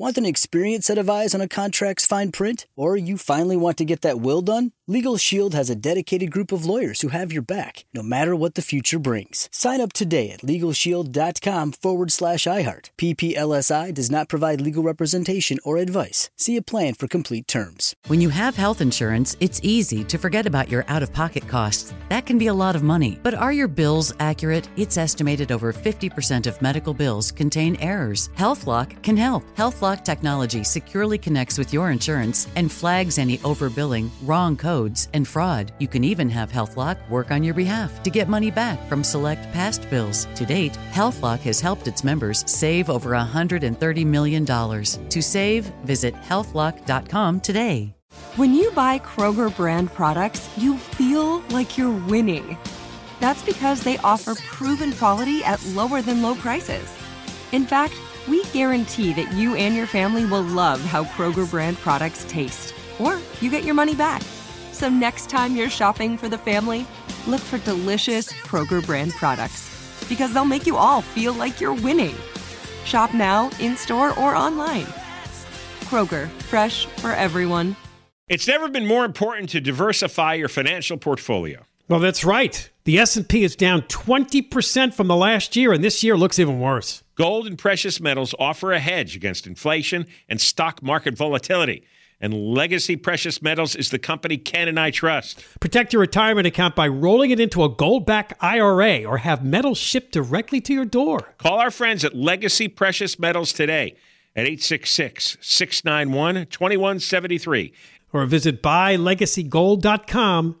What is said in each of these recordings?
Want an experienced set of eyes on a contract's fine print? Or you finally want to get that will done? Legal Shield has a dedicated group of lawyers who have your back, no matter what the future brings. Sign up today at LegalShield.com forward slash iHeart. PPLSI does not provide legal representation or advice. See a plan for complete terms. When you have health insurance, it's easy to forget about your out of pocket costs. That can be a lot of money. But are your bills accurate? It's estimated over 50% of medical bills contain errors. HealthLock can help. HealthLock technology securely connects with your insurance and flags any overbilling, wrong codes, and fraud. You can even have HealthLock work on your behalf to get money back from select past bills. To date, HealthLock has helped its members save over $130 million. To save, visit healthlock.com today. When you buy Kroger brand products, you feel like you're winning. That's because they offer proven quality at lower than low prices. In fact, we guarantee that you and your family will love how Kroger brand products taste, or you get your money back. So next time you're shopping for the family, look for delicious Kroger brand products because they'll make you all feel like you're winning. Shop now, in store, or online. Kroger, fresh for everyone. It's never been more important to diversify your financial portfolio. Well, that's right. The S&P is down 20% from the last year and this year looks even worse. Gold and precious metals offer a hedge against inflation and stock market volatility. And Legacy Precious Metals is the company Ken and I trust. Protect your retirement account by rolling it into a gold-backed IRA or have metals shipped directly to your door. Call our friends at Legacy Precious Metals today at 866-691-2173 or visit buylegacygold.com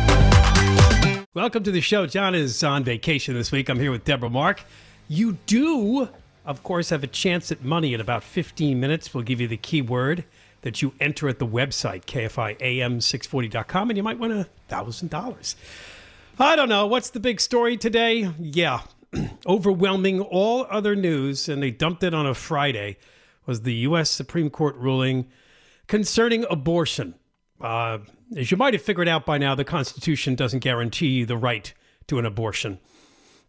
Welcome to the show. John is on vacation this week. I'm here with Deborah Mark. You do, of course, have a chance at money in about 15 minutes. We'll give you the keyword that you enter at the website, KFIAM640.com, and you might win a $1,000. I don't know. What's the big story today? Yeah, overwhelming all other news, and they dumped it on a Friday, was the U.S. Supreme Court ruling concerning abortion. Uh, as you might have figured out by now, the Constitution doesn't guarantee the right to an abortion.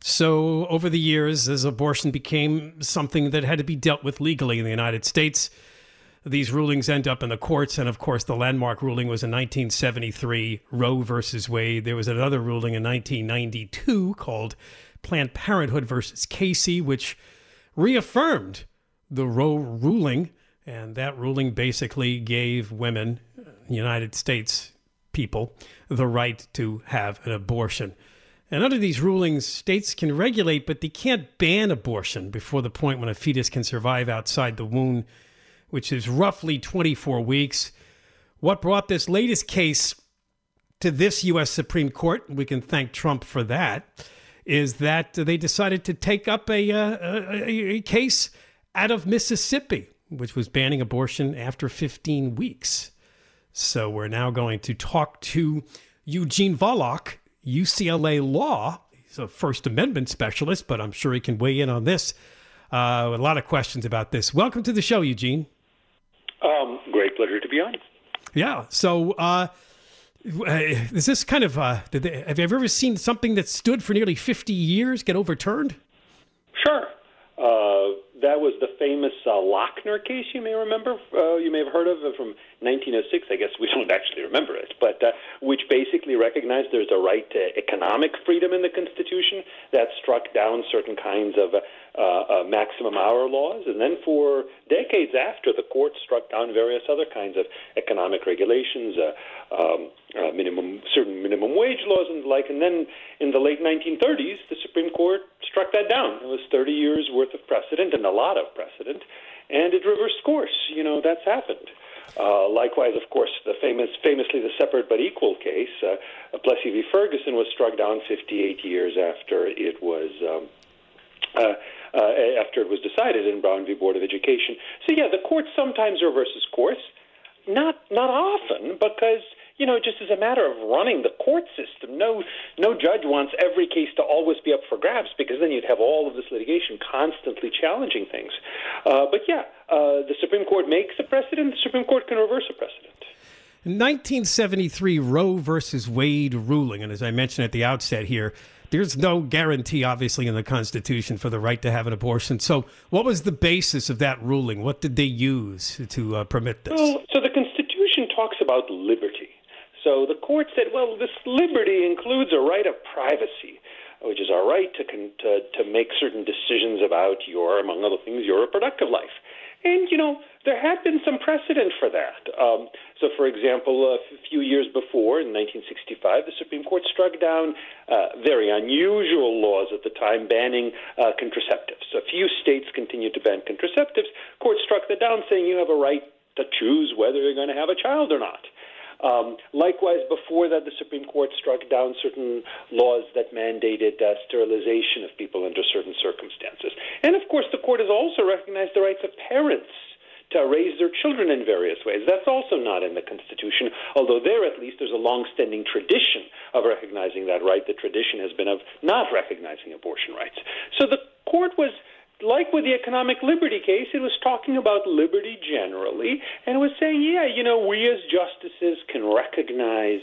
So, over the years, as abortion became something that had to be dealt with legally in the United States, these rulings end up in the courts. And of course, the landmark ruling was in 1973, Roe versus Wade. There was another ruling in 1992 called Planned Parenthood versus Casey, which reaffirmed the Roe ruling. And that ruling basically gave women, United States people the right to have an abortion. And under these rulings, states can regulate, but they can't ban abortion before the point when a fetus can survive outside the womb, which is roughly 24 weeks. What brought this latest case to this U.S. Supreme Court, we can thank Trump for that, is that they decided to take up a, uh, a, a case out of Mississippi, which was banning abortion after 15 weeks. So we're now going to talk to Eugene Volokh, UCLA Law. He's a First Amendment specialist, but I'm sure he can weigh in on this. Uh, a lot of questions about this. Welcome to the show, Eugene. Um, great pleasure to be on. Yeah. So, uh, is this kind of uh, they, have you ever seen something that stood for nearly 50 years get overturned? Sure. Uh, that was the famous uh, Lochner case. You may remember. Uh, you may have heard of it from 1906. I guess we don't actually remember it, but uh, which basically recognized there's a right to economic freedom in the Constitution that struck down certain kinds of uh, uh, maximum hour laws, and then for decades after, the court struck down various other kinds of economic regulations, uh, um, uh, minimum certain minimum wage laws and the like. And then in the late 1930s, the Supreme Court struck that down. It was 30 years worth of precedent and a lot of precedent, and it reversed course. You know that's happened. Uh, likewise, of course, the famous, famously the separate but equal case, uh, Plessy v. Ferguson was struck down 58 years after it was. Um, uh, uh, after it was decided in Brown v. Board of Education. So yeah, the court sometimes reverses course, not not often, because you know, just as a matter of running the court system, no no judge wants every case to always be up for grabs because then you'd have all of this litigation constantly challenging things. Uh, but yeah, uh, the Supreme Court makes a precedent. The Supreme Court can reverse a precedent. 1973 Roe versus Wade ruling, and as I mentioned at the outset here, there's no guarantee, obviously, in the Constitution for the right to have an abortion. So, what was the basis of that ruling? What did they use to uh, permit this? Well, so the Constitution talks about liberty. So the court said, well, this liberty includes a right of privacy, which is our right to, to, to make certain decisions about your, among other things, your reproductive life. And, you know, there had been some precedent for that. Um, so, for example, a few years before, in 1965, the Supreme Court struck down uh, very unusual laws at the time banning uh, contraceptives. A few states continued to ban contraceptives. Court struck that down, saying you have a right to choose whether you're going to have a child or not. Um, likewise, before that, the Supreme Court struck down certain laws that mandated uh, sterilization of people under certain circumstances. And of course, the court has also recognized the rights of parents to raise their children in various ways. That's also not in the Constitution, although there at least there's a long-standing tradition of recognizing that right. The tradition has been of not recognizing abortion rights. So the court was like with the economic liberty case, it was talking about liberty generally, and was saying, yeah, you know, we as justices can recognize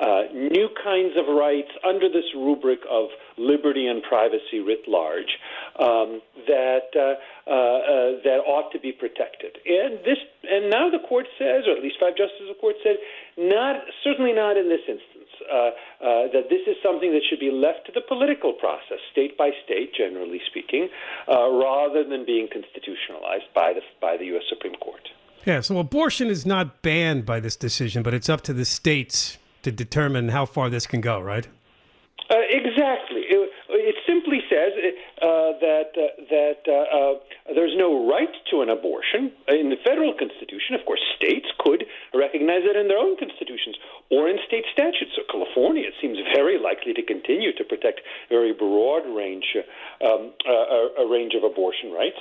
uh, new kinds of rights under this rubric of liberty and privacy writ large um, that uh, uh, uh, that ought to be protected. And this, and now the court says, or at least five justices of the court said, not certainly not in this instance uh, uh, that this is something that should be left to the political process, state by state, generally speaking, uh, rather than being constitutionalized by the by the U.S. Supreme Court. Yeah, so abortion is not banned by this decision, but it's up to the states to determine how far this can go, right? Uh, exactly. It, it, simply says uh, that uh, that there's no right to an abortion in the federal constitution. Of course, states could recognize it in their own constitutions or in state statutes. So California seems very likely to continue to protect very broad range um, uh, a, range of abortion rights,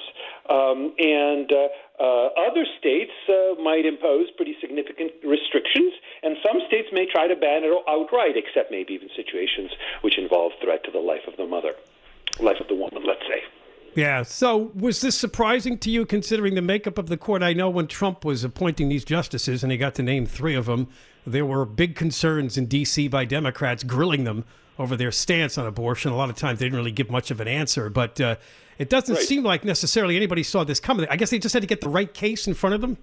um, and uh, uh, other states uh, might impose pretty significant restrictions, and some states may try to ban it outright, except maybe even situations which involve threat to the life of the mother, life of the woman, let's say. Yeah. So was this surprising to you considering the makeup of the court? I know when Trump was appointing these justices and he got to name three of them, there were big concerns in D.C. by Democrats grilling them over their stance on abortion. A lot of times they didn't really give much of an answer, but uh, it doesn't right. seem like necessarily anybody saw this coming. I guess they just had to get the right case in front of them.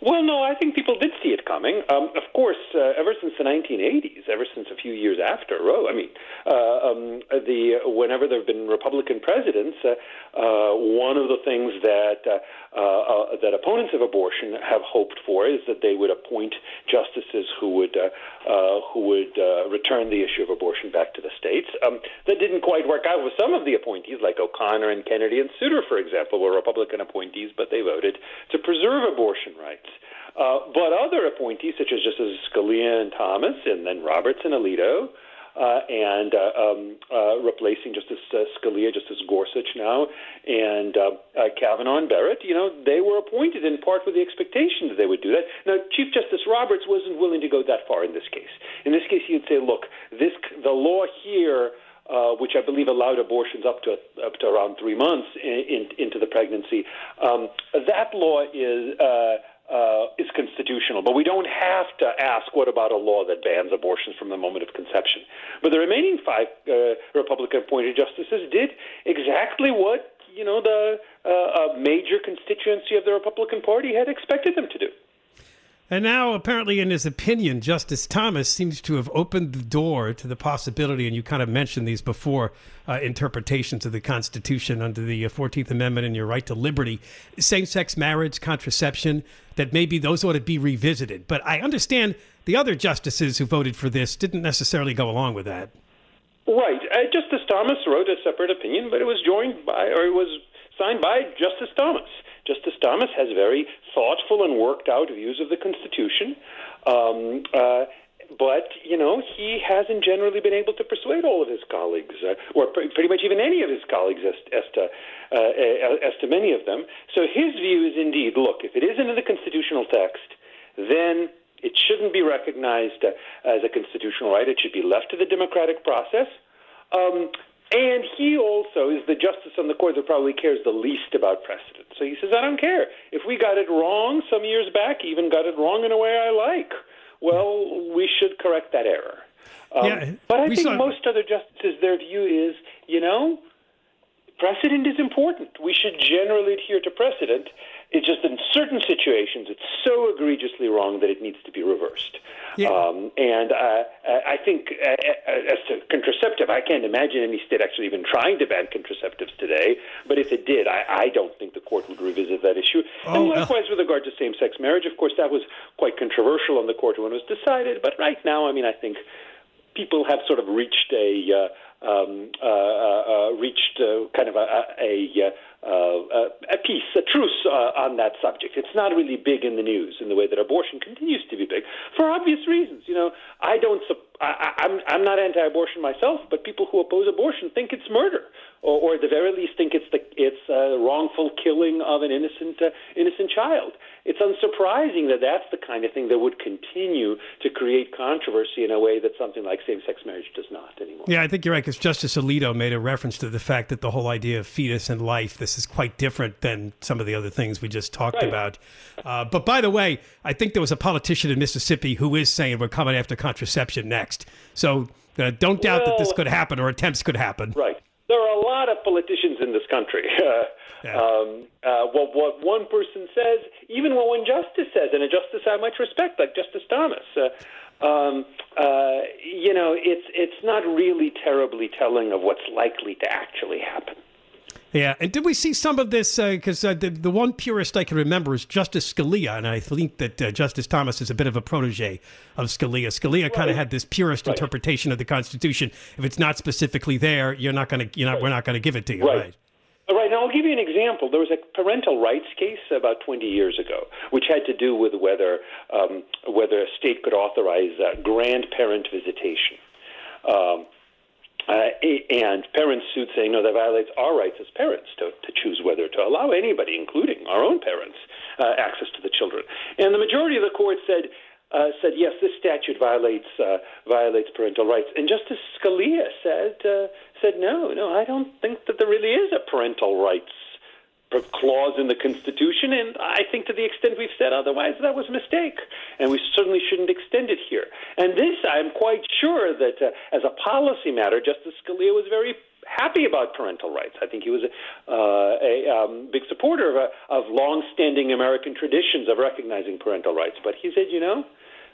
Well, no, I think people did see it coming. Um, of course, uh, ever since the 1980s, ever since a few years after Roe, I mean, uh, um, the whenever there have been Republican presidents, uh, uh, one of the things that uh, uh, uh, that opponents of abortion have hoped for is that they would appoint justices who would uh, uh, who would return the issue of abortion back to the states. Um, that didn't quite work out with some of the appointees, like O'Connor and Kennedy and Souter, for example, were Republican appointees, but they voted to preserve abortion rights. Uh, but other appointees, such as Justices Scalia and Thomas, and then Roberts and Alito, uh, and uh, um, uh, replacing Justice uh, Scalia, Justice Gorsuch now, and Kavanaugh and Barrett. You know, they were appointed in part with the expectation that they would do that. Now, Chief Justice Roberts wasn't willing to go that far in this case. In this case, he'd say, look, this the law here. Uh, which I believe allowed abortions up to up to around three months in, in, into the pregnancy. Um, that law is uh, is constitutional, but we don't have to ask what about a law that bans abortions from the moment of conception. But the remaining five uh, Republican-appointed justices did exactly what you know the uh, major constituency of the Republican Party had expected them to do. And now, apparently, in his opinion, Justice Thomas seems to have opened the door to the possibility, and you kind of mentioned these before, uh, interpretations of the Constitution under the 14th Amendment and your right to liberty, same sex marriage, contraception, that maybe those ought to be revisited. But I understand the other justices who voted for this didn't necessarily go along with that. Right. Uh, Justice Thomas wrote a separate opinion, but it was joined by, or it was signed by Justice Thomas. Justice Thomas has very thoughtful and worked out views of the Constitution. Um, uh, but you know he hasn't generally been able to persuade all of his colleagues, uh, or pretty much even any of his colleagues, as, as to uh, as to many of them. So his view is indeed: look, if it isn't in the constitutional text, then it shouldn't be recognized uh, as a constitutional right. It should be left to the democratic process. Um, and he also is the justice on the court that probably cares the least about precedent. So he says, I don't care. If we got it wrong some years back, even got it wrong in a way I like, well, we should correct that error. Um, yeah, but I think saw... most other justices, their view is, you know, precedent is important. We should generally adhere to precedent. It's just in certain situations, it's so egregiously wrong that it needs to be reversed. Yeah. Um, and uh, I think, uh, uh, as to contraceptive, I can't imagine any state actually even trying to ban contraceptives today. But if it did, I, I don't think the court would revisit that issue. Oh, and likewise, uh, with regard to same-sex marriage, of course, that was quite controversial on the court when it was decided. But right now, I mean, I think people have sort of reached a uh, um, uh, uh, reached uh, kind of a, a, a, a peace, a truce uh, on that subject. It's not really big in the news in the way that abortion continues to be big for obvious reasons. You know, I don't. I, I'm I'm not anti-abortion myself, but people who oppose abortion think it's murder, or, or at the very least think it's the it's a wrongful killing of an innocent uh, innocent child it's unsurprising that that's the kind of thing that would continue to create controversy in a way that something like same-sex marriage does not anymore. Yeah, I think you're right because Justice Alito made a reference to the fact that the whole idea of fetus and life this is quite different than some of the other things we just talked right. about. Uh, but by the way, I think there was a politician in Mississippi who is saying we're coming after contraception next. So uh, don't doubt well, that this could happen or attempts could happen. Right. There are a lot of politicians in this country. Yeah. um, uh, what, what one person says, even what one justice says, and a justice I much respect, like Justice Thomas, uh, um, uh, you know, it's it's not really terribly telling of what's likely to actually happen. Yeah, and did we see some of this? Because uh, uh, the, the one purist I can remember is Justice Scalia, and I think that uh, Justice Thomas is a bit of a protege of Scalia. Scalia right. kind of had this purist right. interpretation of the Constitution. If it's not specifically there, you're not going to, you're not, right. we're not going to give it to you, right? Right. Now, I'll give you an example. There was a parental rights case about 20 years ago, which had to do with whether um, whether a state could authorize uh, grandparent visitation. Um, uh, and parents sued saying, no, that violates our rights as parents to, to choose whether to allow anybody, including our own parents, uh, access to the children. And the majority of the court said, uh, said yes, this statute violates uh, violates parental rights. And Justice Scalia said uh, said no, no, I don't think that there really is a parental rights clause in the Constitution, and I think to the extent we've said otherwise, that was a mistake, and we certainly shouldn't extend it here. And this, I'm quite sure that uh, as a policy matter, Justice Scalia was very happy about parental rights. I think he was uh, a um, big supporter of, uh, of long-standing American traditions of recognizing parental rights. But he said, you know,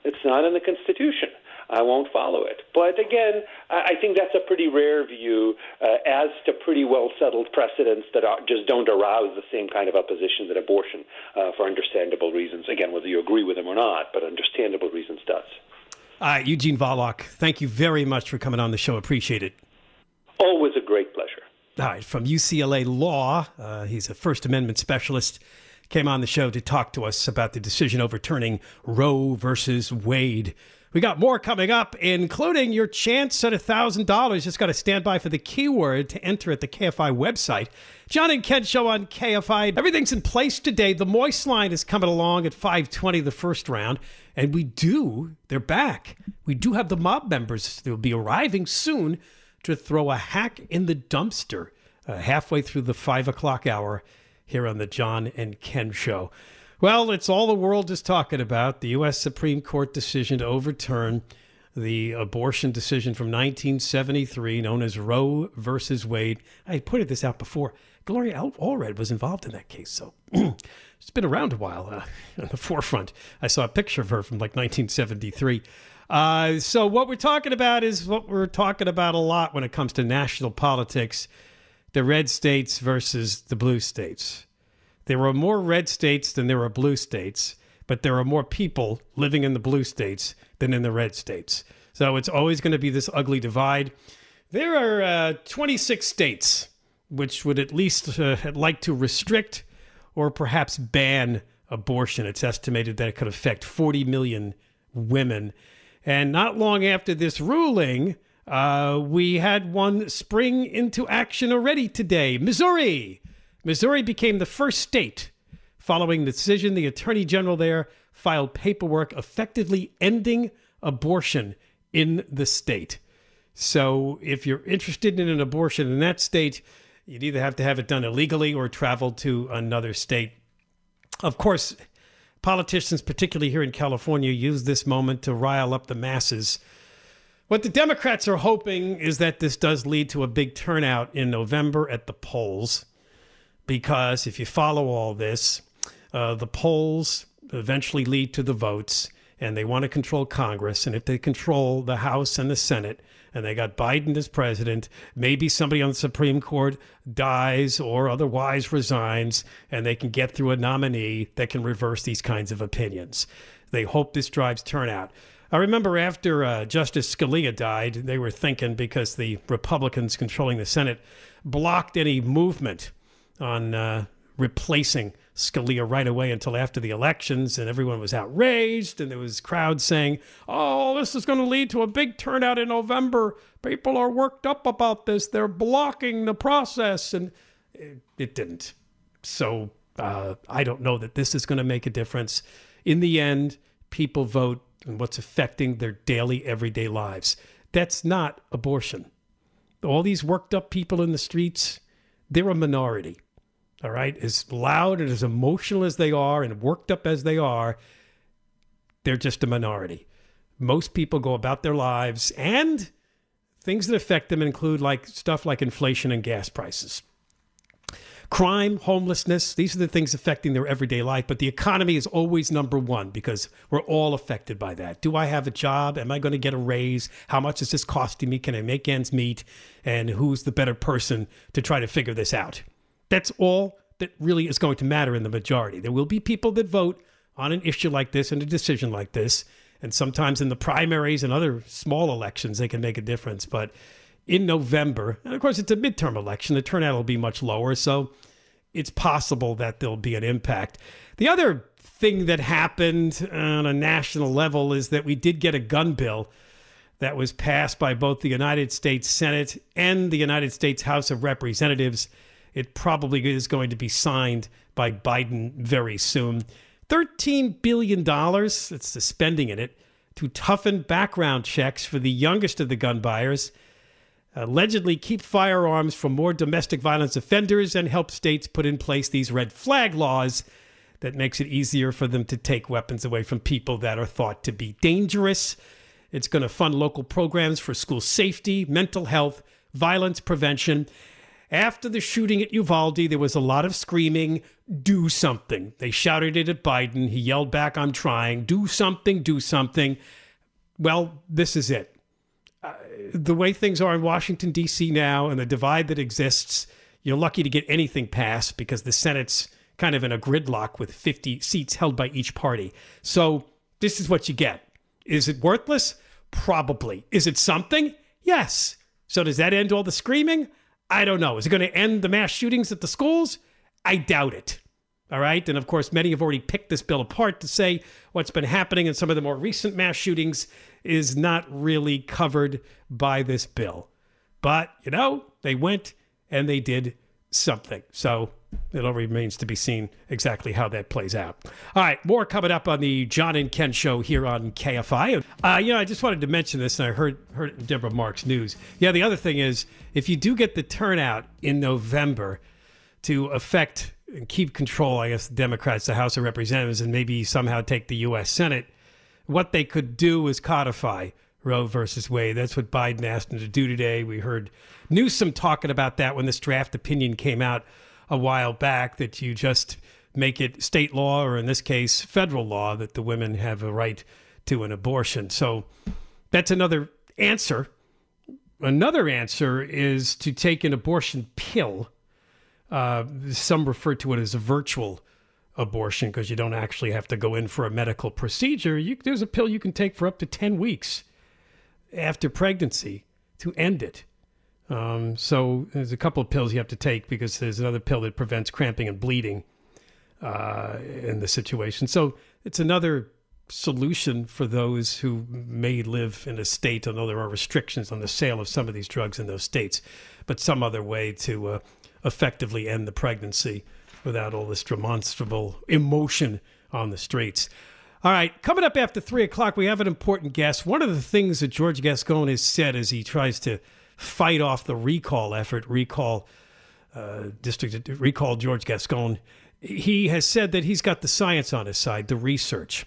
it's not in the Constitution. I won't follow it. But again, I think that's a pretty rare view uh, as to pretty well settled precedents that are, just don't arouse the same kind of opposition that abortion, uh, for understandable reasons, again, whether you agree with them or not, but understandable reasons does. Uh, Eugene Volokh, thank you very much for coming on the show. Appreciate it. Always a great pleasure. All right, from UCLA Law, uh, he's a First Amendment specialist came on the show to talk to us about the decision overturning Roe versus Wade. We got more coming up, including your chance at $1,000. Just got to stand by for the keyword to enter at the KFI website. John and Ken show on KFI. Everything's in place today. The Moist line is coming along at 520 the first round. And we do, they're back. We do have the mob members. They'll be arriving soon to throw a hack in the dumpster uh, halfway through the 5 o'clock hour here on the John and Ken show. Well, it's all the world is talking about the U.S. Supreme Court decision to overturn the abortion decision from 1973, known as Roe versus Wade. I pointed this out before. Gloria Allred was involved in that case, so it's been around a while uh, on the forefront. I saw a picture of her from like 1973. Uh, so, what we're talking about is what we're talking about a lot when it comes to national politics the red states versus the blue states. There are more red states than there are blue states, but there are more people living in the blue states than in the red states. So it's always going to be this ugly divide. There are uh, 26 states which would at least uh, like to restrict or perhaps ban abortion. It's estimated that it could affect 40 million women. And not long after this ruling, uh, we had one spring into action already today. Missouri. Missouri became the first state following the decision. The attorney general there filed paperwork effectively ending abortion in the state. So if you're interested in an abortion in that state, you'd either have to have it done illegally or travel to another state. Of course, politicians, particularly here in California, use this moment to rile up the masses. What the Democrats are hoping is that this does lead to a big turnout in November at the polls, because if you follow all this, uh, the polls eventually lead to the votes, and they want to control Congress. And if they control the House and the Senate, and they got Biden as president. Maybe somebody on the Supreme Court dies or otherwise resigns, and they can get through a nominee that can reverse these kinds of opinions. They hope this drives turnout. I remember after uh, Justice Scalia died, they were thinking because the Republicans controlling the Senate blocked any movement on uh, replacing Scalia right away until after the elections, and everyone was outraged, and there was crowds saying, "Oh, this is going to lead to a big turnout in November. People are worked up about this. They're blocking the process," and it, it didn't. So uh, I don't know that this is going to make a difference. In the end, people vote and what's affecting their daily, everyday lives. That's not abortion. All these worked up people in the streets, they're a minority all right, as loud and as emotional as they are and worked up as they are, they're just a minority. Most people go about their lives and things that affect them include like stuff like inflation and gas prices. Crime, homelessness, these are the things affecting their everyday life, but the economy is always number one because we're all affected by that. Do I have a job? Am I going to get a raise? How much is this costing me? Can I make ends meet? And who's the better person to try to figure this out? That's all that really is going to matter in the majority. There will be people that vote on an issue like this and a decision like this. And sometimes in the primaries and other small elections, they can make a difference. But in November, and of course, it's a midterm election, the turnout will be much lower. So it's possible that there'll be an impact. The other thing that happened on a national level is that we did get a gun bill that was passed by both the United States Senate and the United States House of Representatives it probably is going to be signed by Biden very soon. $13 billion, it's the spending in it, to toughen background checks for the youngest of the gun buyers, allegedly keep firearms from more domestic violence offenders, and help states put in place these red flag laws that makes it easier for them to take weapons away from people that are thought to be dangerous. It's going to fund local programs for school safety, mental health, violence prevention, after the shooting at Uvalde, there was a lot of screaming, do something. They shouted it at Biden. He yelled back, I'm trying. Do something, do something. Well, this is it. Uh, the way things are in Washington, D.C. now, and the divide that exists, you're lucky to get anything passed because the Senate's kind of in a gridlock with 50 seats held by each party. So this is what you get. Is it worthless? Probably. Is it something? Yes. So does that end all the screaming? I don't know. Is it going to end the mass shootings at the schools? I doubt it. All right. And of course, many have already picked this bill apart to say what's been happening in some of the more recent mass shootings is not really covered by this bill. But, you know, they went and they did something. So it all remains to be seen exactly how that plays out. All right, more coming up on the John and Ken show here on KFI. Uh, you know, I just wanted to mention this, and I heard heard in Deborah Mark's news. Yeah, the other thing is, if you do get the turnout in November to affect and keep control, I guess the Democrats, the House of Representatives, and maybe somehow take the U.S. Senate, what they could do is codify Roe versus Wade. That's what Biden asked him to do today. We heard Newsom talking about that when this draft opinion came out a while back that you just make it state law, or in this case, federal law, that the women have a right to an abortion. So that's another answer. Another answer is to take an abortion pill. Uh, some refer to it as a virtual abortion because you don't actually have to go in for a medical procedure. You, there's a pill you can take for up to 10 weeks after pregnancy to end it. Um, so there's a couple of pills you have to take because there's another pill that prevents cramping and bleeding. uh, in the situation. So it's another solution for those who may live in a state. although there are restrictions on the sale of some of these drugs in those states, but some other way to uh, effectively end the pregnancy without all this demonstrable emotion on the streets. All right, coming up after three o'clock, we have an important guest. One of the things that George Gascon has said as he tries to fight off the recall effort, recall uh, district, recall George Gascon, he has said that he's got the science on his side, the research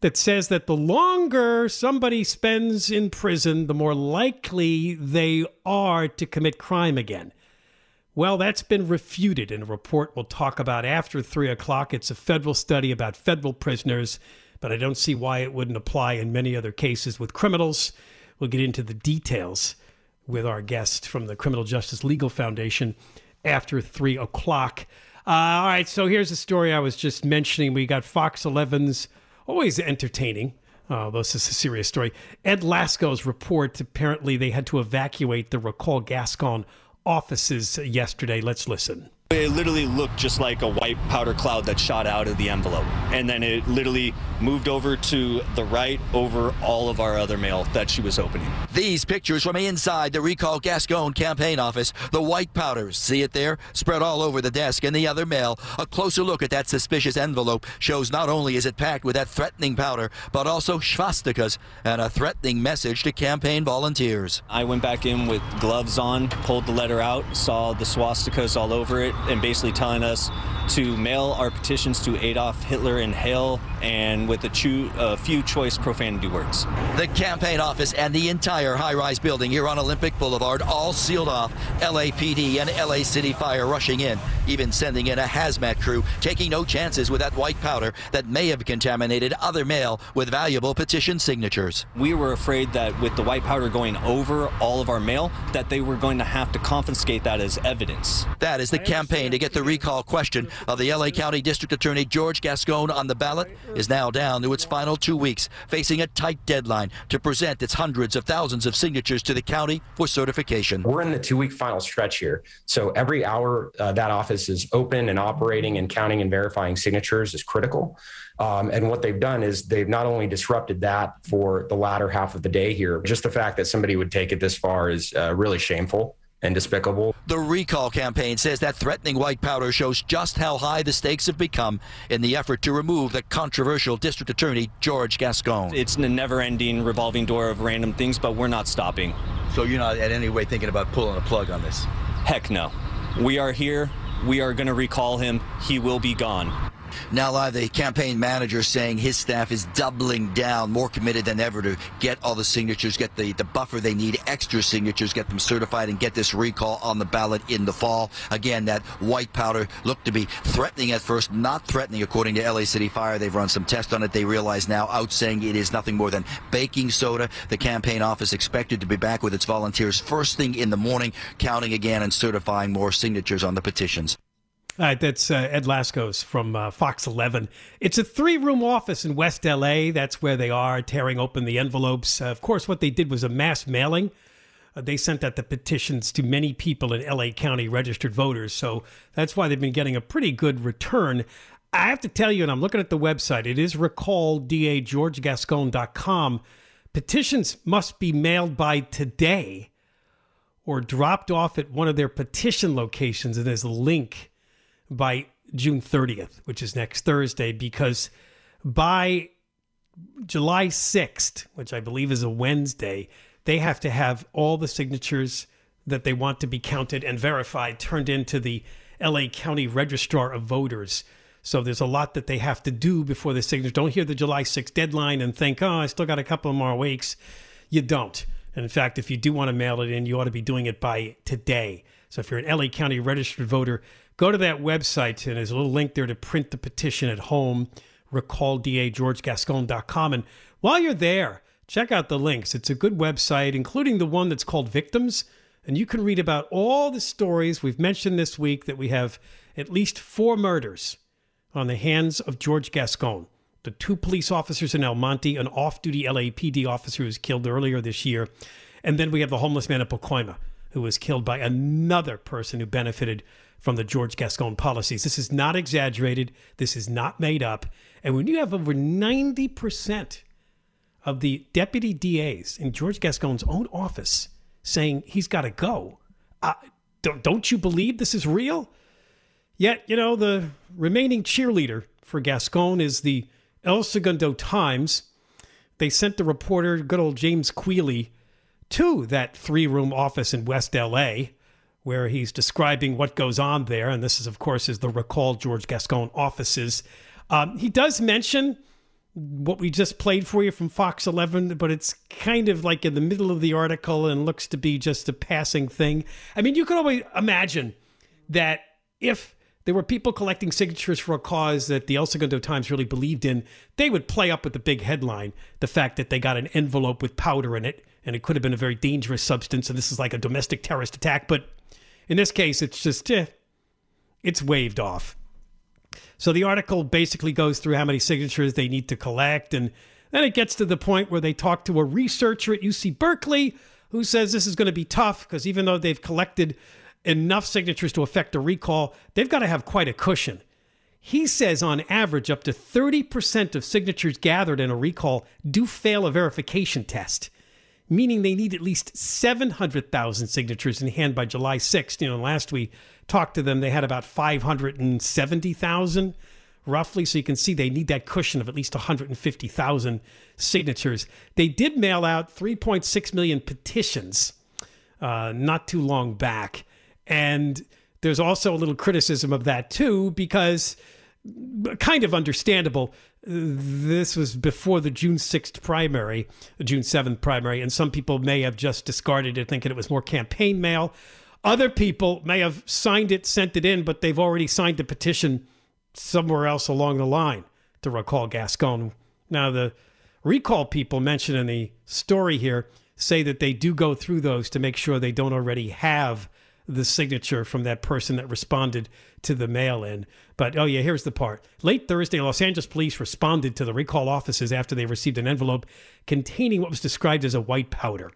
that says that the longer somebody spends in prison, the more likely they are to commit crime again. Well, that's been refuted in a report we'll talk about after 3 o'clock. It's a federal study about federal prisoners but I don't see why it wouldn't apply in many other cases with criminals. We'll get into the details with our guest from the Criminal Justice Legal Foundation after three o'clock. Uh, all right, so here's the story I was just mentioning. We got Fox 11's always entertaining. Oh, this is a serious story. Ed Lascau's report apparently they had to evacuate the Recall Gascon offices yesterday. Let's listen. It literally looked just like a white powder cloud that shot out of the envelope. And then it literally moved over to the right over all of our other mail that she was opening. These pictures from inside the Recall Gascon campaign office. The white powders, see it there? Spread all over the desk and the other mail. A closer look at that suspicious envelope shows not only is it packed with that threatening powder, but also swastikas and a threatening message to campaign volunteers. I went back in with gloves on, pulled the letter out, saw the swastikas all over it and basically telling us to mail our petitions to Adolf Hitler and Hale and with a, a, few choice profanity words. The campaign office and the entire high rise building here on Olympic Boulevard all sealed off. LAPD and LA City Fire rushing in, even sending in a hazmat crew, taking no chances with that white powder that may have contaminated other mail with valuable petition signatures. We were afraid that with the white powder going over all of our mail, that they were going to have to confiscate that as evidence. That is the campaign to get the recall question of the LA County District Attorney George Gascon on the ballot is now down to its final two weeks, facing a tight deadline to present its hundreds of thousands of signatures to the county for certification. We're in the two week final stretch here. So every hour uh, that office is open and operating and counting and verifying signatures is critical. Um, and what they've done is they've not only disrupted that for the latter half of the day here, just the fact that somebody would take it this far is uh, really shameful and despicable. The recall campaign says that threatening white powder shows just how high the stakes have become in the effort to remove the controversial district attorney George Gascon. It's a never-ending revolving door of random things, but we're not stopping. So you're not in any way thinking about pulling a plug on this? Heck no. We are here. We are going to recall him. He will be gone. Now live, the campaign manager saying his staff is doubling down, more committed than ever to get all the signatures, get the, the buffer they need, extra signatures, get them certified, and get this recall on the ballot in the fall. Again, that white powder looked to be threatening at first, not threatening according to LA City Fire. They've run some tests on it. They realize now out saying it is nothing more than baking soda. The campaign office expected to be back with its volunteers first thing in the morning, counting again and certifying more signatures on the petitions. Right, that's uh, Ed Lascos from uh, Fox 11. It's a three room office in West LA. That's where they are, tearing open the envelopes. Uh, of course, what they did was a mass mailing. Uh, they sent out the petitions to many people in LA County registered voters. So that's why they've been getting a pretty good return. I have to tell you, and I'm looking at the website, it is recalldageorgegascon.com. Petitions must be mailed by today or dropped off at one of their petition locations. And there's a link by June 30th, which is next Thursday, because by July 6th, which I believe is a Wednesday, they have to have all the signatures that they want to be counted and verified turned into the LA County Registrar of Voters. So there's a lot that they have to do before the signatures. Don't hear the July 6th deadline and think, oh, I still got a couple more weeks. You don't. And in fact, if you do want to mail it in, you ought to be doing it by today. So if you're an LA County registered voter, go to that website and there's a little link there to print the petition at home, recalldageorgegascon.com. And while you're there, check out the links. It's a good website, including the one that's called Victims. And you can read about all the stories we've mentioned this week that we have at least four murders on the hands of George Gascon. The two police officers in El Monte, an off duty LAPD officer who was killed earlier this year. And then we have the homeless man at Pacoima who was killed by another person who benefited from the George Gascon policies. This is not exaggerated. This is not made up. And when you have over 90% of the deputy DAs in George Gascon's own office saying he's got to go, uh, don't, don't you believe this is real? Yet, you know, the remaining cheerleader for Gascon is the El Segundo Times. They sent the reporter, good old James Queally, to that three room office in West LA where he's describing what goes on there. And this is, of course, is the recalled George Gascon offices. Um, he does mention what we just played for you from Fox 11, but it's kind of like in the middle of the article and looks to be just a passing thing. I mean, you could always imagine that if there were people collecting signatures for a cause that the El Segundo Times really believed in, they would play up with the big headline the fact that they got an envelope with powder in it, and it could have been a very dangerous substance, and this is like a domestic terrorist attack. But in this case, it's just, eh, it's waved off. So the article basically goes through how many signatures they need to collect. And then it gets to the point where they talk to a researcher at UC Berkeley who says this is going to be tough because even though they've collected enough signatures to affect a recall, they've got to have quite a cushion. He says on average, up to 30% of signatures gathered in a recall do fail a verification test meaning they need at least 700,000 signatures in hand by July 6th. You know, last we talked to them, they had about 570,000 roughly. So you can see they need that cushion of at least 150,000 signatures. They did mail out 3.6 million petitions uh, not too long back. And there's also a little criticism of that too, because kind of understandable this was before the June 6th primary, the June 7th primary, and some people may have just discarded it thinking it was more campaign mail. Other people may have signed it, sent it in, but they've already signed a petition somewhere else along the line to recall Gascon. Now, the recall people mentioned in the story here say that they do go through those to make sure they don't already have the signature from that person that responded to the mail in. But oh, yeah, here's the part. Late Thursday, Los Angeles police responded to the recall offices after they received an envelope containing what was described as a white powder.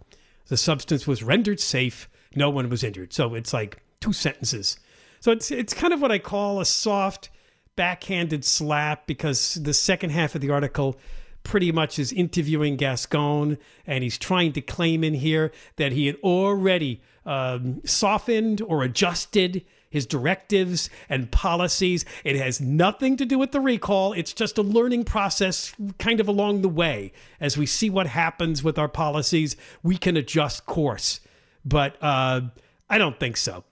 The substance was rendered safe. No one was injured. So it's like two sentences. So it's it's kind of what I call a soft backhanded slap because the second half of the article pretty much is interviewing Gascon and he's trying to claim in here that he had already um, softened or adjusted his directives and policies. It has nothing to do with the recall. It's just a learning process kind of along the way. As we see what happens with our policies, we can adjust course. But uh, I don't think so.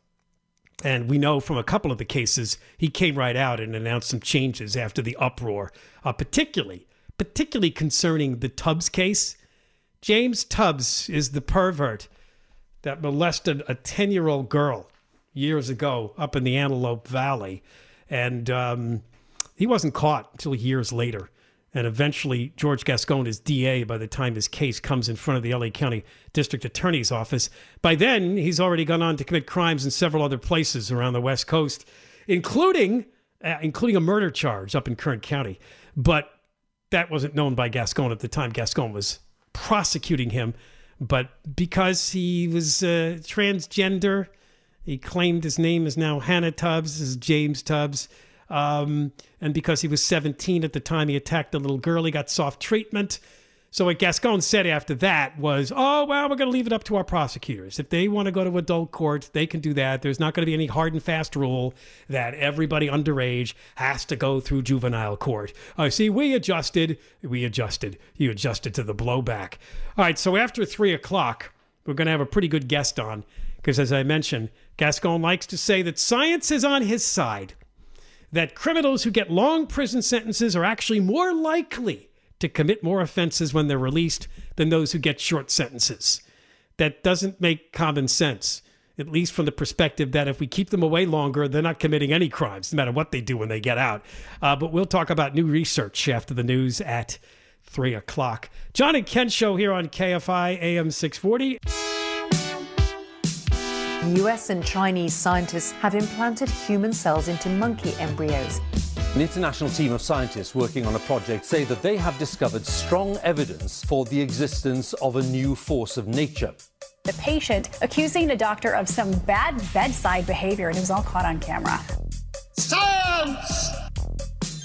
And we know from a couple of the cases, he came right out and announced some changes after the uproar, uh, particularly, particularly concerning the Tubbs case. James Tubbs is the pervert that molested a 10 year old girl years ago up in the Antelope Valley. And um, he wasn't caught until years later. And eventually, George Gascon is DA by the time his case comes in front of the LA County District Attorney's Office. By then, he's already gone on to commit crimes in several other places around the West Coast, including uh, including a murder charge up in Kern County. But that wasn't known by Gascon at the time. Gascon was prosecuting him but because he was uh, transgender, he claimed his name is now Hannah Tubbs, is James Tubbs. Um, and because he was 17 at the time he attacked a little girl, he got soft treatment. So what Gascon said after that was, oh, well, we're going to leave it up to our prosecutors. If they want to go to adult court, they can do that. There's not going to be any hard and fast rule that everybody underage has to go through juvenile court. Uh, see, we adjusted. We adjusted. You adjusted to the blowback. All right, so after 3 o'clock, we're going to have a pretty good guest on because, as I mentioned, Gascon likes to say that science is on his side, that criminals who get long prison sentences are actually more likely to commit more offenses when they're released than those who get short sentences. That doesn't make common sense, at least from the perspective that if we keep them away longer, they're not committing any crimes, no matter what they do when they get out. Uh, but we'll talk about new research after the news at 3 o'clock. John and Ken show here on KFI AM 640. US and Chinese scientists have implanted human cells into monkey embryos. An international team of scientists working on a project say that they have discovered strong evidence for the existence of a new force of nature. the patient accusing a doctor of some bad bedside behavior, and it was all caught on camera. Science!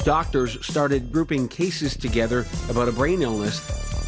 Doctors started grouping cases together about a brain illness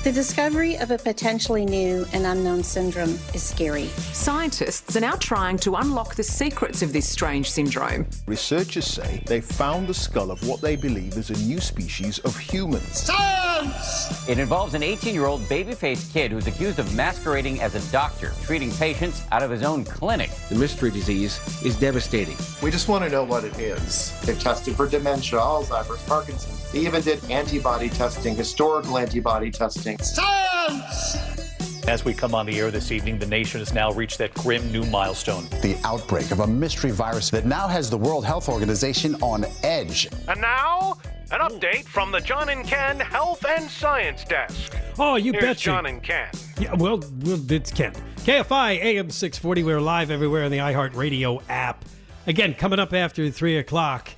the discovery of a potentially new and unknown syndrome is scary. Scientists are now trying to unlock the secrets of this strange syndrome. Researchers say they found the skull of what they believe is a new species of human. Science! It involves an 18 year old baby faced kid who's accused of masquerading as a doctor, treating patients out of his own clinic. The mystery disease is devastating. We just want to know what it is. They've tested for dementia, Alzheimer's, Parkinson's. They even did antibody testing, historical antibody testing. Science! As we come on the air this evening, the nation has now reached that grim new milestone. The outbreak of a mystery virus that now has the World Health Organization on edge. And now, an update from the John and Ken Health and Science Desk. Oh, you Here's betcha. John and Ken. Yeah, well, well, it's Ken. KFI AM 640. We're live everywhere on the iHeartRadio app. Again, coming up after 3 o'clock.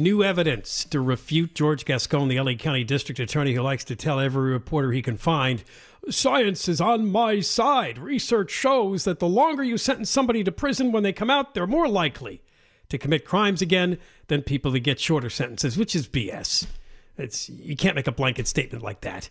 New evidence to refute George Gascon, the LA County District Attorney who likes to tell every reporter he can find science is on my side. Research shows that the longer you sentence somebody to prison when they come out, they're more likely to commit crimes again than people that get shorter sentences, which is BS. It's you can't make a blanket statement like that.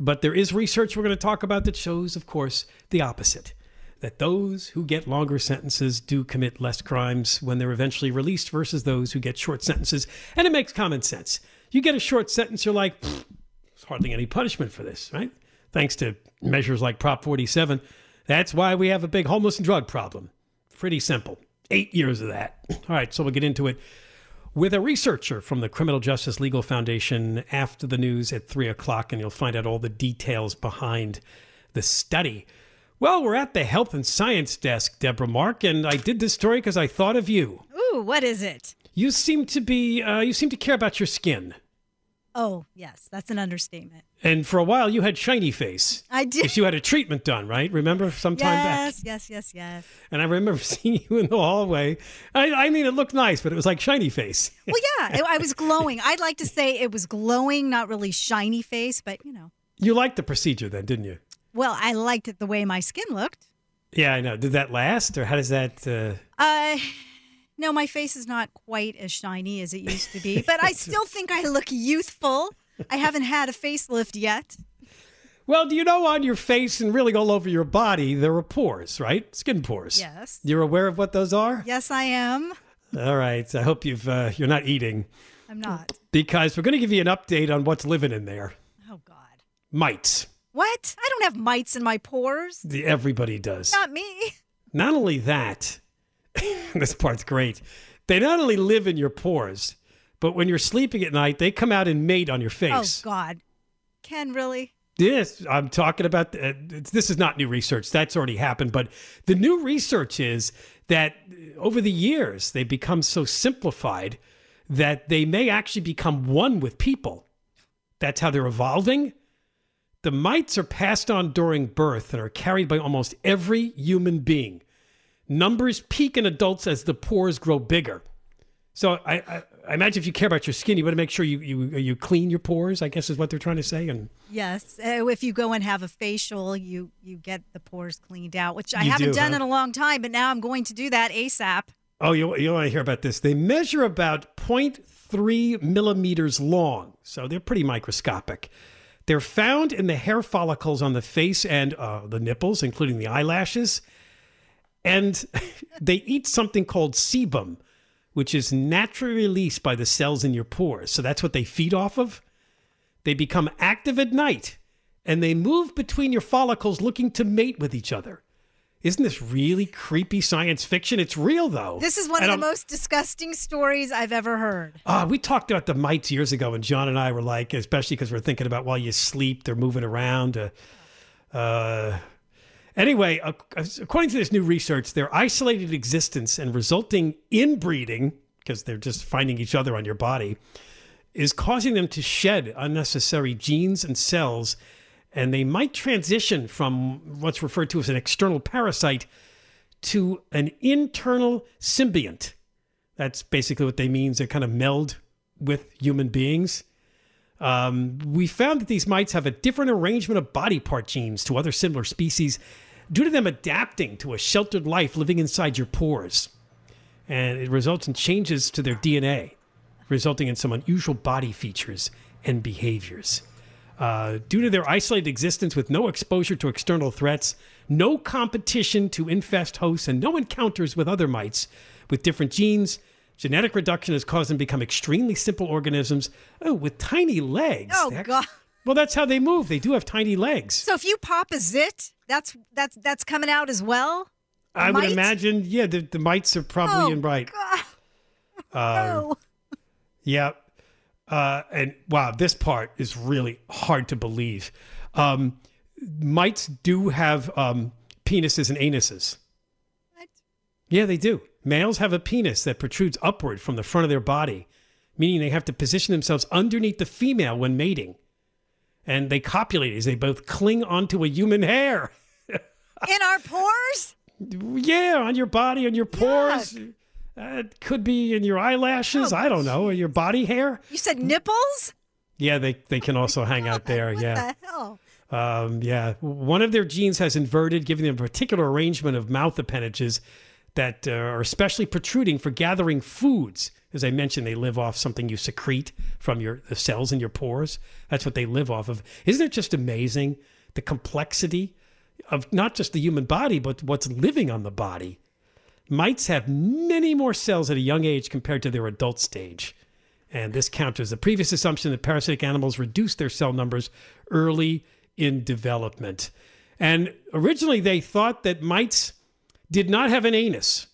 But there is research we're going to talk about that shows, of course, the opposite that those who get longer sentences do commit less crimes when they're eventually released versus those who get short sentences. And it makes common sense. You get a short sentence, you're like, there's hardly any punishment for this, right? Thanks to measures like Prop 47. That's why we have a big homeless and drug problem. Pretty simple. Eight years of that. All right, so we'll get into it with a researcher from the Criminal Justice Legal Foundation after the news at 3 o'clock, and you'll find out all the details behind the study. Well, we're at the health and science desk, Deborah Mark, and I did this story because I thought of you. Ooh, what is it? You seem to be, uh, you seem to care about your skin. Oh, yes, that's an understatement. And for a while, you had shiny face. I did. Because you had a treatment done, right? Remember, some time back. Yes, yes, yes, yes. And I remember seeing you in the hallway. I, I mean, it looked nice, but it was like shiny face. Well, yeah, I was glowing. I'd like to say it was glowing, not really shiny face, but you know. You liked the procedure then, didn't you? Well, I liked it the way my skin looked. Yeah, I know. Did that last, or how does that? Uh... Uh, no, my face is not quite as shiny as it used to be, but I still think I look youthful. I haven't had a facelift yet. Well, do you know on your face and really all over your body there are pores, right? Skin pores. Yes. You're aware of what those are? Yes, I am. All right. I hope you've uh, you're not eating. I'm not. Because we're going to give you an update on what's living in there. Oh God. Mites. What? I don't have mites in my pores. Everybody does. Not me. Not only that, this part's great. They not only live in your pores, but when you're sleeping at night, they come out and mate on your face. Oh God. Ken, really? Yes, I'm talking about. Uh, this is not new research. That's already happened. But the new research is that over the years, they've become so simplified that they may actually become one with people. That's how they're evolving. The mites are passed on during birth and are carried by almost every human being. Numbers peak in adults as the pores grow bigger. So I, I, I imagine if you care about your skin, you want to make sure you, you you clean your pores. I guess is what they're trying to say. And yes, uh, if you go and have a facial, you you get the pores cleaned out, which I You haven't do, done huh? in a long time, but now I'm going to do that asap. oh, you you want to hear about this? They measure about 0.3 millimeters long, so they're pretty microscopic. They're found in the hair follicles on the face and uh, the nipples, including the eyelashes. And they eat something called sebum, which is naturally released by the cells in your pores. So that's what they feed off of. They become active at night and they move between your follicles looking to mate with each other. Isn't this really creepy science fiction? It's real, though. This is one And of the I'm- most disgusting stories I've ever heard. Ah, we talked about the mites years ago, and John and I were like, especially because we're thinking about while you sleep, they're moving around. Uh, uh, anyway, ac- according to this new research, their isolated existence and resulting inbreeding, because they're just finding each other on your body, is causing them to shed unnecessary genes and cells, and they might transition from what's referred to as an external parasite to an internal symbiont. That's basically what they mean. They kind of meld with human beings. Um, we found that these mites have a different arrangement of body part genes to other similar species due to them adapting to a sheltered life living inside your pores. And it results in changes to their DNA, resulting in some unusual body features and behaviors. Uh, due to their isolated existence with no exposure to external threats, no competition to infest hosts, and no encounters with other mites with different genes, genetic reduction has caused them to become extremely simple organisms oh, with tiny legs. Oh, That's- God. Well, that's how they move. They do have tiny legs. So if you pop a zit, that's that's that's coming out as well. A I would imagine, yeah, the, the mites are probably Oh, in right. God. Um, Yeah. Uh, and wow, this part is really hard to believe. Um, mites do have um, penises and anuses. What? Yeah, they do. Males have a penis that protrudes upward from the front of their body, meaning they have to position themselves underneath the female when mating. And they copulate as they both cling onto a human hair. In our pores? Yeah, on your body, on your pores. Uh, it could be in your eyelashes. I don't know, or your body hair. You said nipples? Yeah, they, they can also hang out there. yeah. The hell? Um, yeah. One of their genes has inverted, giving them a particular arrangement of mouth appendages that uh, are especially protruding for gathering foods. As I mentioned, they live off something you secrete from your the cells in your pores. That's what they live off of. Isn't it just amazing the complexity of not just the human body, but what's living on the body? Mites have many more cells at a young age compared to their adult stage. And this counters the previous assumption that parasitic animals reduce their cell numbers early in development. And originally, they thought that mites did not have an anus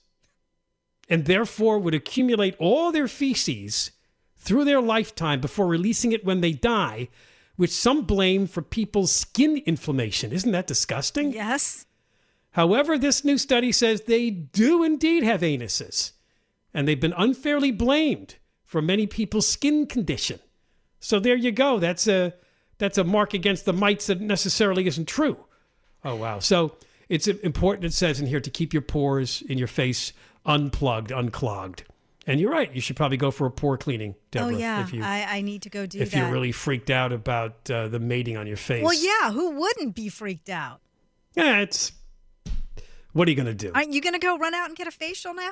and therefore would accumulate all their feces through their lifetime before releasing it when they die, which some blame for people's skin inflammation. Isn't that disgusting? Yes. However, this new study says they do indeed have anuses, and they've been unfairly blamed for many people's skin condition. So there you go. That's a that's a mark against the mites that necessarily isn't true. Oh wow. So it's important. It says in here to keep your pores in your face unplugged, unclogged. And you're right. You should probably go for a pore cleaning, Deborah. oh yeah, If you I, I need to go do if that. you're really freaked out about uh, the mating on your face. well, yeah. Who wouldn't be freaked out? Yeah. It's what are you going to do? Aren't you going to go run out and get a facial now?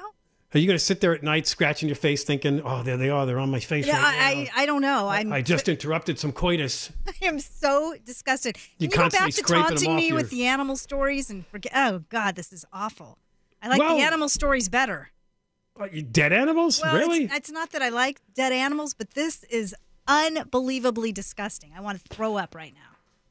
Are you going to sit there at night scratching your face thinking, oh, there they are. They're on my face Yeah, right now. I, I I don't know. I'm I just interrupted some coitus. I am so disgusted. Can You you, go back to taunting me your- with the animal stories and forget? Oh God, this is awful. I like Well- the animal stories better. You dead animals? Well, really? It's, it's not that I like dead animals, but this is unbelievably disgusting. I want to throw up right now.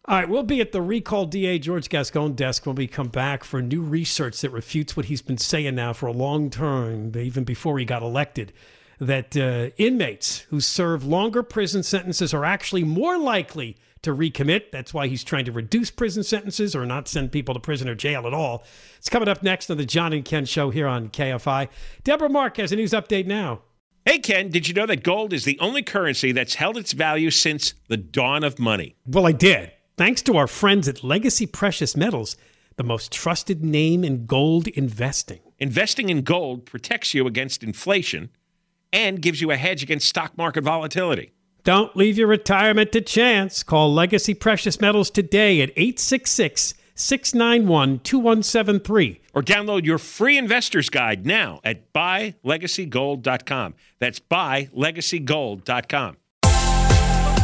All right, we'll be at the recall DA George Gascon desk when we come back for new research that refutes what he's been saying now for a long time, even before he got elected, that uh, inmates who serve longer prison sentences are actually more likely to recommit. That's why he's trying to reduce prison sentences or not send people to prison or jail at all. It's coming up next on the John and Ken Show here on KFI. Deborah Mark has a news update now. Hey, Ken, did you know that gold is the only currency that's held its value since the dawn of money? Well, I did. Thanks to our friends at Legacy Precious Metals, the most trusted name in gold investing. Investing in gold protects you against inflation and gives you a hedge against stock market volatility. Don't leave your retirement to chance. Call Legacy Precious Metals today at 866 691 2173. Or download your free investor's guide now at buylegacygold.com. That's buylegacygold.com.